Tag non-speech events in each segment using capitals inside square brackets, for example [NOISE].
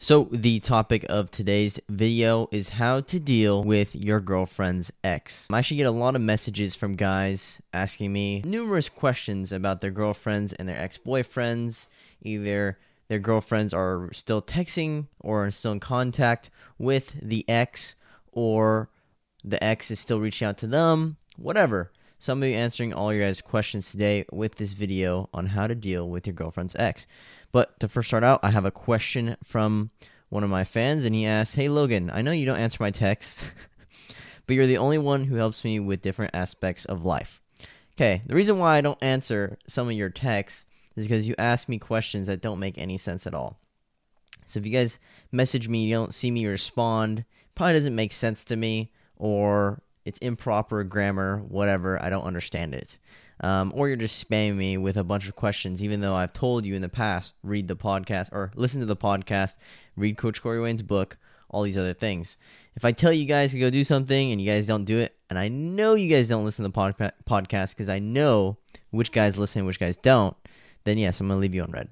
So, the topic of today's video is how to deal with your girlfriend's ex. I actually get a lot of messages from guys asking me numerous questions about their girlfriends and their ex boyfriends. Either their girlfriends are still texting or are still in contact with the ex, or the ex is still reaching out to them, whatever. So, I'm going to be answering all your guys' questions today with this video on how to deal with your girlfriend's ex. But to first start out, I have a question from one of my fans, and he asked, Hey Logan, I know you don't answer my texts, [LAUGHS] but you're the only one who helps me with different aspects of life. Okay, the reason why I don't answer some of your texts is because you ask me questions that don't make any sense at all. So if you guys message me, you don't see me respond, probably doesn't make sense to me, or it's improper grammar, whatever, I don't understand it um, or you're just spamming me with a bunch of questions, even though I've told you in the past, read the podcast or listen to the podcast, read Coach Corey Wayne's book, all these other things. If I tell you guys to go do something and you guys don't do it, and I know you guys don't listen to the pod- podcast because I know which guys listen, which guys don't, then yes, I'm going to leave you on read.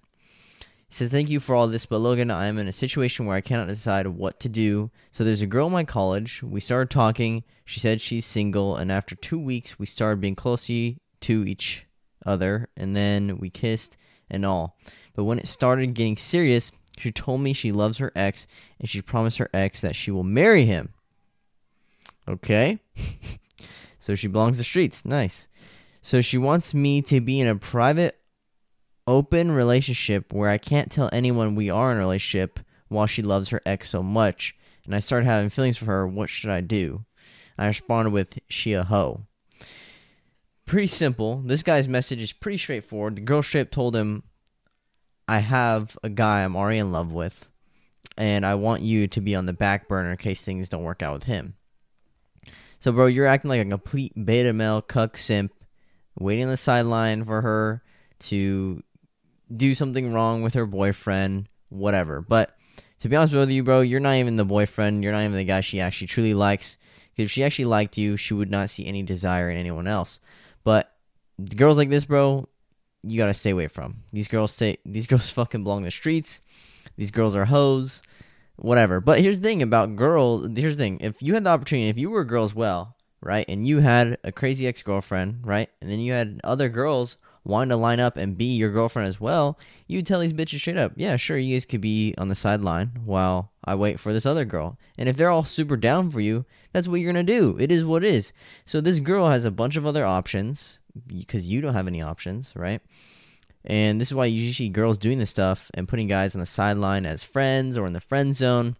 He says, Thank you for all this, but Logan, I am in a situation where I cannot decide what to do. So there's a girl in my college. We started talking. She said she's single, and after two weeks, we started being close each other, and then we kissed and all. But when it started getting serious, she told me she loves her ex, and she promised her ex that she will marry him. Okay. [LAUGHS] so she belongs to streets. Nice. So she wants me to be in a private, open relationship where I can't tell anyone we are in a relationship while she loves her ex so much. And I started having feelings for her. What should I do? I responded with, She a hoe pretty simple. This guy's message is pretty straightforward. The girl straight told him, I have a guy I'm already in love with, and I want you to be on the back burner in case things don't work out with him. So, bro, you're acting like a complete beta male cuck simp, waiting on the sideline for her to do something wrong with her boyfriend, whatever. But to be honest with you, bro, you're not even the boyfriend. You're not even the guy she actually truly likes. Because if she actually liked you, she would not see any desire in anyone else. But girls like this, bro, you gotta stay away from. These girls stay. [LAUGHS] These girls fucking belong the streets. These girls are hoes, whatever. But here's the thing about girls. Here's the thing: if you had the opportunity, if you were girls well, right, and you had a crazy ex girlfriend, right, and then you had other girls wanting to line up and be your girlfriend as well, you tell these bitches straight up, yeah, sure, you guys could be on the sideline while I wait for this other girl. And if they're all super down for you, that's what you're gonna do. It is what it is. So this girl has a bunch of other options because you don't have any options, right? And this is why you see girls doing this stuff and putting guys on the sideline as friends or in the friend zone.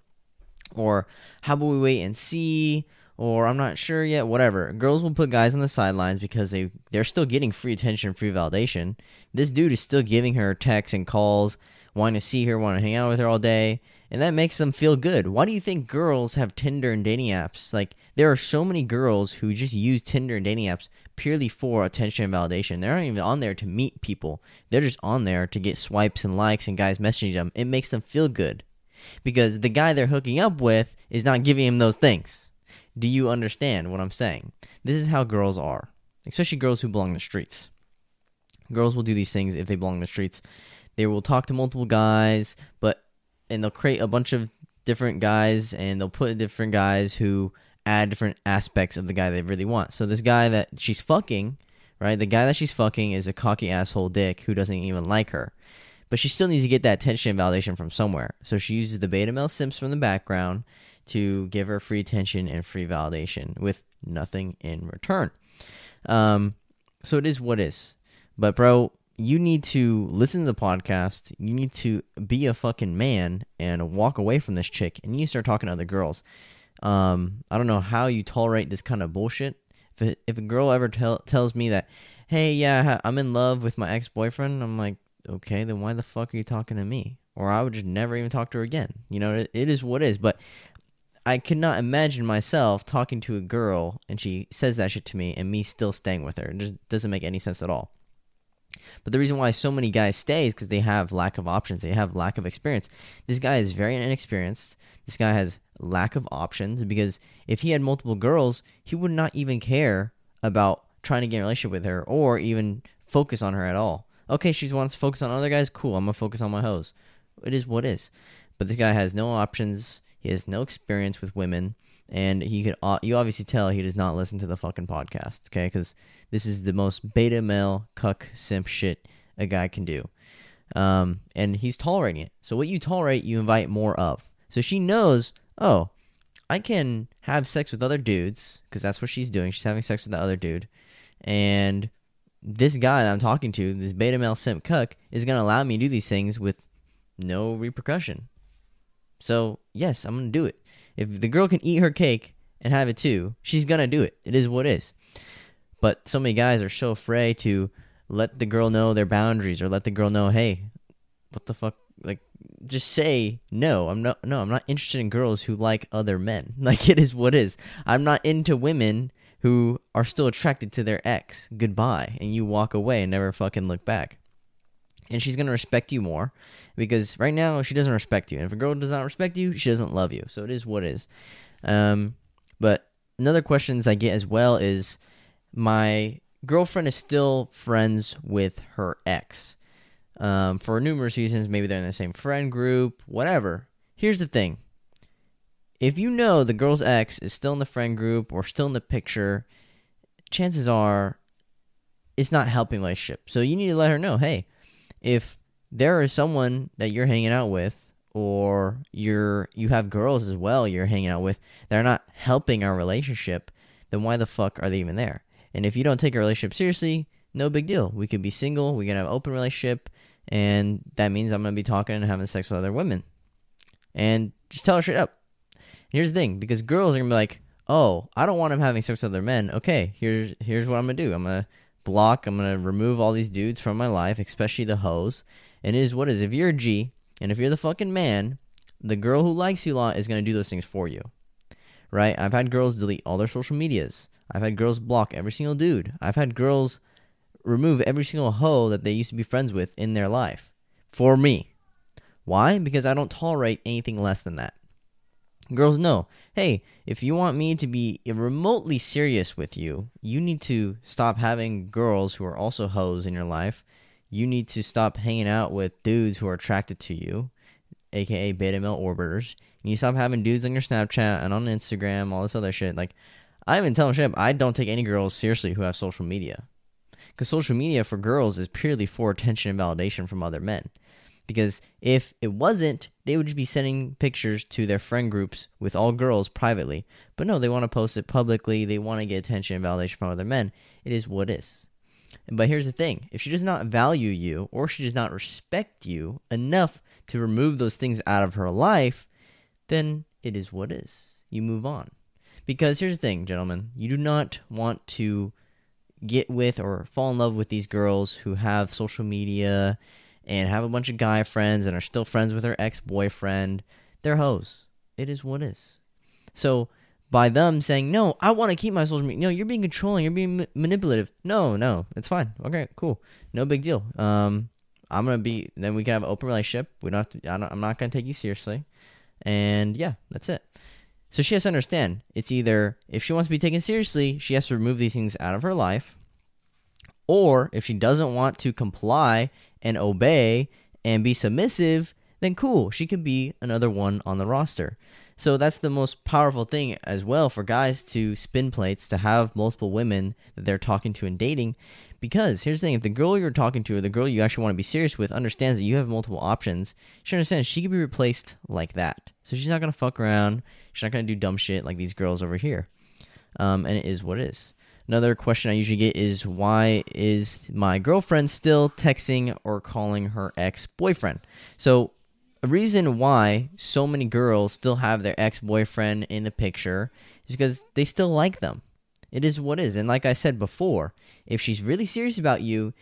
Or how about we wait and see? Or I'm not sure yet, whatever. Girls will put guys on the sidelines because they they're still getting free attention, free validation. This dude is still giving her texts and calls, wanting to see her, wanting to hang out with her all day, and that makes them feel good. Why do you think girls have Tinder and dating apps? Like there are so many girls who just use Tinder and dating apps purely for attention and validation. They're not even on there to meet people. They're just on there to get swipes and likes and guys messaging them. It makes them feel good. Because the guy they're hooking up with is not giving him those things. Do you understand what I'm saying? This is how girls are, especially girls who belong in the streets. Girls will do these things if they belong in the streets. They will talk to multiple guys, but and they'll create a bunch of different guys and they'll put different guys who add different aspects of the guy they really want. So this guy that she's fucking, right? The guy that she's fucking is a cocky asshole dick who doesn't even like her. But she still needs to get that attention and validation from somewhere. So she uses the beta male simps from the background to give her free attention and free validation with nothing in return. Um, so it is what is. But bro, you need to listen to the podcast. You need to be a fucking man and walk away from this chick, and you start talking to other girls. Um, I don't know how you tolerate this kind of bullshit. If a, if a girl ever tell, tells me that, hey, yeah, I'm in love with my ex boyfriend, I'm like, okay, then why the fuck are you talking to me? Or I would just never even talk to her again. You know, it, it is what it is. But I could not imagine myself talking to a girl and she says that shit to me and me still staying with her. It just doesn't make any sense at all. But the reason why so many guys stay is because they have lack of options. They have lack of experience. This guy is very inexperienced. This guy has lack of options because if he had multiple girls, he would not even care about trying to get a relationship with her or even focus on her at all. Okay, she wants to focus on other guys. Cool, I'm gonna focus on my hoes. It is what is. But this guy has no options. He has no experience with women, and he could you obviously tell he does not listen to the fucking podcast. Okay, because this is the most beta male cuck simp shit a guy can do, um, and he's tolerating it. So what you tolerate, you invite more of. So she knows, oh, I can have sex with other dudes because that's what she's doing. She's having sex with the other dude, and this guy that I'm talking to, this beta male simp cuck, is gonna allow me to do these things with no repercussion. So yes, I'm gonna do it. If the girl can eat her cake and have it too, she's gonna do it. It is what it is. But so many guys are so afraid to let the girl know their boundaries or let the girl know, hey, what the fuck? Like, just say no. I'm not. No, I'm not interested in girls who like other men. [LAUGHS] Like it is what it is. I'm not into women who are still attracted to their ex. Goodbye, and you walk away and never fucking look back. And she's gonna respect you more because right now she doesn't respect you. And if a girl does not respect you, she doesn't love you. So it is what it is. Um, but another questions I get as well is my girlfriend is still friends with her ex. Um, for numerous reasons, maybe they're in the same friend group, whatever. Here's the thing. If you know the girl's ex is still in the friend group or still in the picture, chances are it's not helping relationship. So you need to let her know, hey, if there is someone that you're hanging out with or you're you have girls as well you're hanging out with that are not helping our relationship, then why the fuck are they even there? And if you don't take a relationship seriously, no big deal. We could be single, we can have an open relationship, and that means I'm gonna be talking and having sex with other women. And just tell her straight up. here's the thing, because girls are gonna be like, Oh, I don't want him having sex with other men. Okay, here's here's what I'm gonna do. I'm gonna block, I'm gonna remove all these dudes from my life, especially the hoes, and it is what is. If you're a G, and if you're the fucking man, the girl who likes you a lot is to do those things for you. Right? I've had girls delete all their social medias. I've had girls block every single dude. I've had girls remove every single hoe that they used to be friends with in their life for me. Why? Because I don't tolerate anything less than that. Girls know, hey, if you want me to be remotely serious with you, you need to stop having girls who are also hoes in your life you need to stop hanging out with dudes who are attracted to you, aka beta male orbiters. You stop having dudes on your Snapchat and on Instagram, all this other shit. Like, I even tell them shit. I don't take any girls seriously who have social media, because social media for girls is purely for attention and validation from other men. Because if it wasn't, they would just be sending pictures to their friend groups with all girls privately. But no, they want to post it publicly. They want to get attention and validation from other men. It is what is. But here's the thing if she does not value you or she does not respect you enough to remove those things out of her life, then it is what is. You move on. Because here's the thing, gentlemen you do not want to get with or fall in love with these girls who have social media and have a bunch of guy friends and are still friends with her ex boyfriend. They're hoes. It is what is. So by them saying, "No, I want to keep my social media." No, you're being controlling. You're being ma- manipulative. No, no, it's fine. Okay, cool. No big deal. Um, I'm gonna be. Then we can have an open relationship. We don't have to. I don't, I'm not gonna take you seriously. And yeah, that's it. So she has to understand. It's either if she wants to be taken seriously, she has to remove these things out of her life, or if she doesn't want to comply and obey and be submissive, then cool, she could be another one on the roster. So that's the most powerful thing as well for guys to spin plates, to have multiple women that they're talking to and dating. Because here's the thing if the girl you're talking to or the girl you actually want to be serious with understands that you have multiple options, she understands she could be replaced like that. So she's not going to fuck around. She's not going to do dumb shit like these girls over here. Um, and it is what it is. Another question I usually get is why is my girlfriend still texting or calling her ex boyfriend? So a reason why so many girls still have their ex boyfriend in the picture is because they still like them. It is what is. And like I said before, if she's really serious about you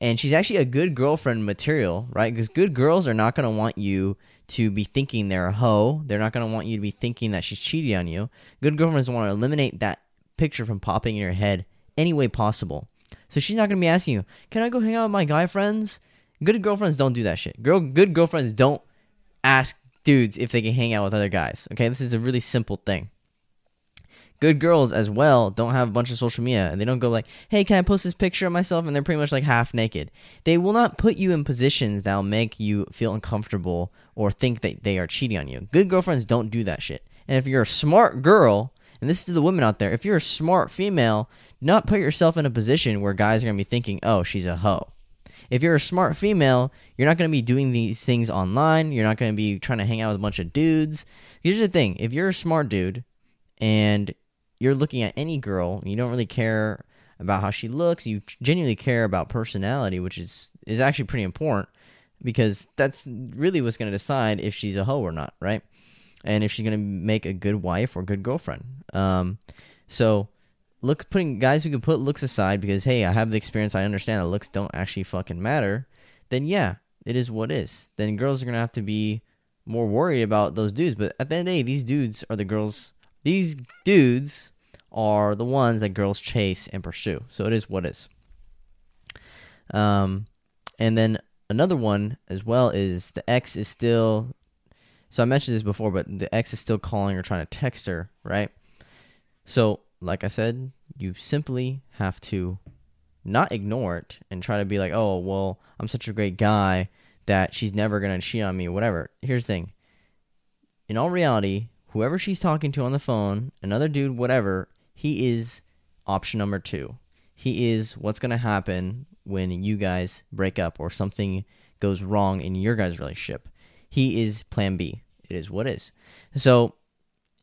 and she's actually a good girlfriend material, right? Because good girls are not going to want you to be thinking they're a hoe. They're not going to want you to be thinking that she's cheating on you. Good girlfriends want to eliminate that picture from popping in your head any way possible. So she's not going to be asking you, "Can I go hang out with my guy friends?" Good girlfriends don't do that shit. Girl, good girlfriends don't ask dudes if they can hang out with other guys. Okay, this is a really simple thing. good girls as well don't have a bunch of social media and they don't go like, "Hey, can I post this picture of myself?" and they're pretty much like half naked. They will not put you in positions that'll make you feel uncomfortable or think that they are cheating on you. Good girlfriends don't do that shit. And if you're a smart girl, and this is to the women out there, if you're a smart female, not put yourself in a position where guys are going to be thinking, "Oh, she's a hoe." If you're a smart female, you're not going to be doing these things online. You're not going to be trying to hang out with a bunch of dudes. Here's the thing if you're a smart dude and you're looking at any girl, you don't really care about how she looks, you genuinely care about personality, which is, is actually pretty important because that's really what's going to decide if she's a hoe or not, right? And if she's going to make a good wife or good girlfriend. Um, so look putting guys who can put looks aside because hey, I have the experience, I understand that looks don't actually fucking matter, then yeah, it is what is. Then girls are gonna have to be more worried about those dudes. But at the end of the day, these dudes are the girls these dudes are the ones that girls chase and pursue. So it is what is. Um and then another one as well is the ex is still so I mentioned this before, but the ex is still calling or trying to text her, right? So like I said, you simply have to not ignore it and try to be like, oh, well, I'm such a great guy that she's never going to cheat on me, whatever. Here's the thing in all reality, whoever she's talking to on the phone, another dude, whatever, he is option number two. He is what's going to happen when you guys break up or something goes wrong in your guys' relationship. He is plan B. It is what is. So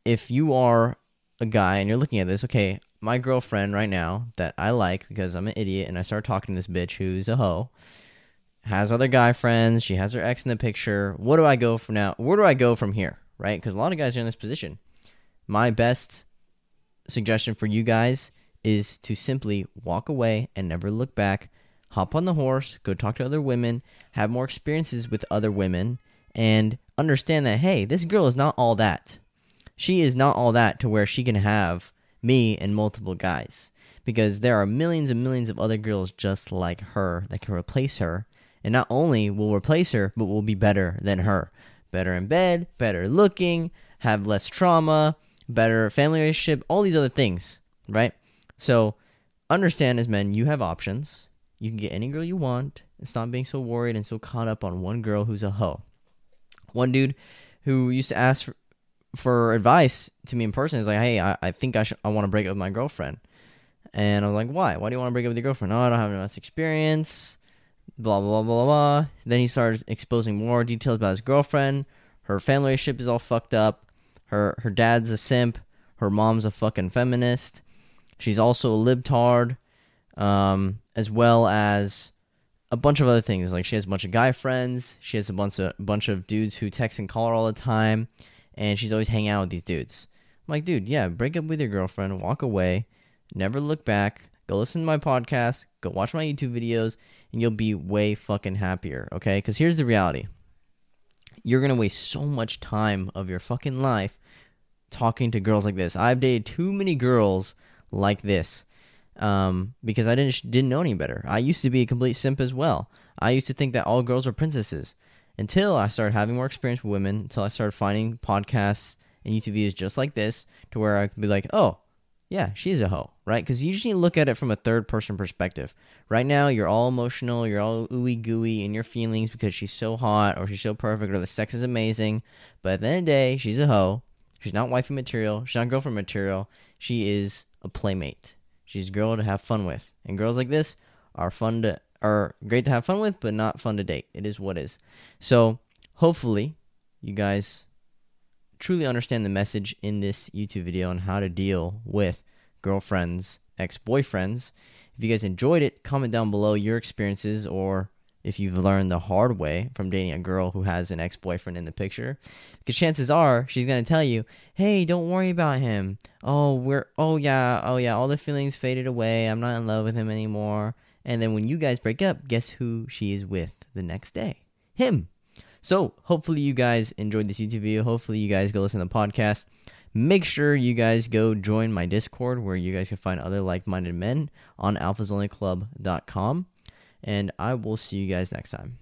if you are a guy and you're looking at this, okay, my girlfriend right now that I like because I'm an idiot and I start talking to this bitch who's a hoe, has other guy friends, she has her ex in the picture. What do I go from now? Where do I go from here? Right? Because a lot of guys are in this position. My best suggestion for you guys is to simply walk away and never look back. Hop on the horse, go talk to other women, have more experiences with other women, and understand that, hey, this girl is not all that. She is not all that to where she can have me and multiple guys because there are millions and millions of other girls just like her that can replace her and not only will replace her but will be better than her. Better in bed better looking have less trauma better family relationship all these other things right? So understand as men you have options. You can get any girl you want and stop being so worried and so caught up on one girl who's a hoe one dude who used to ask for, for advice to me in person is like, hey, I, I think I should, I want to break up with my girlfriend. And I was like, why? Why do you want to break up with your girlfriend? Oh, I don't have enough experience. Blah, blah, blah, blah, blah. Then he started exposing more details about his girlfriend. Her family relationship is all fucked up. Her, her dad's a simp. Her mom's a fucking feminist. She's also a libtard. Um, as well as a bunch of other things. Like she has a bunch of guy friends. She has a bunch of bunch of dudes who text and call her all the time and she's always hanging out with these dudes. I'm like, dude, yeah, break up with your girlfriend, walk away, never look back, go listen to my podcast, go watch my YouTube videos, and you'll be way fucking happier, okay? Because here's the reality you're gonna waste so much time of your fucking life talking to girls like this. I've dated too many girls like this um, because I didn't didn't know any better. I used to be a complete simp as well. I used to think that all girls were princesses until I started having more experience with women, until I started finding podcasts and YouTube videos just like this to where I could be like, oh, yeah, she's a hoe, right? Because you usually look at it from a third person perspective. Right now, you're all emotional, you're all ooey gooey in your feelings because she's so hot or she's so perfect or the sex is amazing. But at the end of the day, she's a hoe. She's not wifey material. She's not girlfriend material. She is a playmate. She's a girl to have fun with. And girls like this are fun to are great to have fun with, but not fun to date. It is what is. So hopefully you guys truly understand the message in this YouTube video on how to deal with girlfriends, ex-boyfriends. If you guys enjoyed it, comment down below your experiences or if you've learned the hard way from dating a girl who has an ex-boyfriend in the picture because chances are she's going to tell you hey don't worry about him oh we're oh yeah oh yeah all the feelings faded away i'm not in love with him anymore and then when you guys break up, guess who she is with the next day? Him. So hopefully you guys enjoyed this YouTube video. Hopefully you guys go listen to the podcast. Make sure you guys go join my Discord where you guys can find other like-minded men on alphasonlyclub.com. And I will see you guys next time.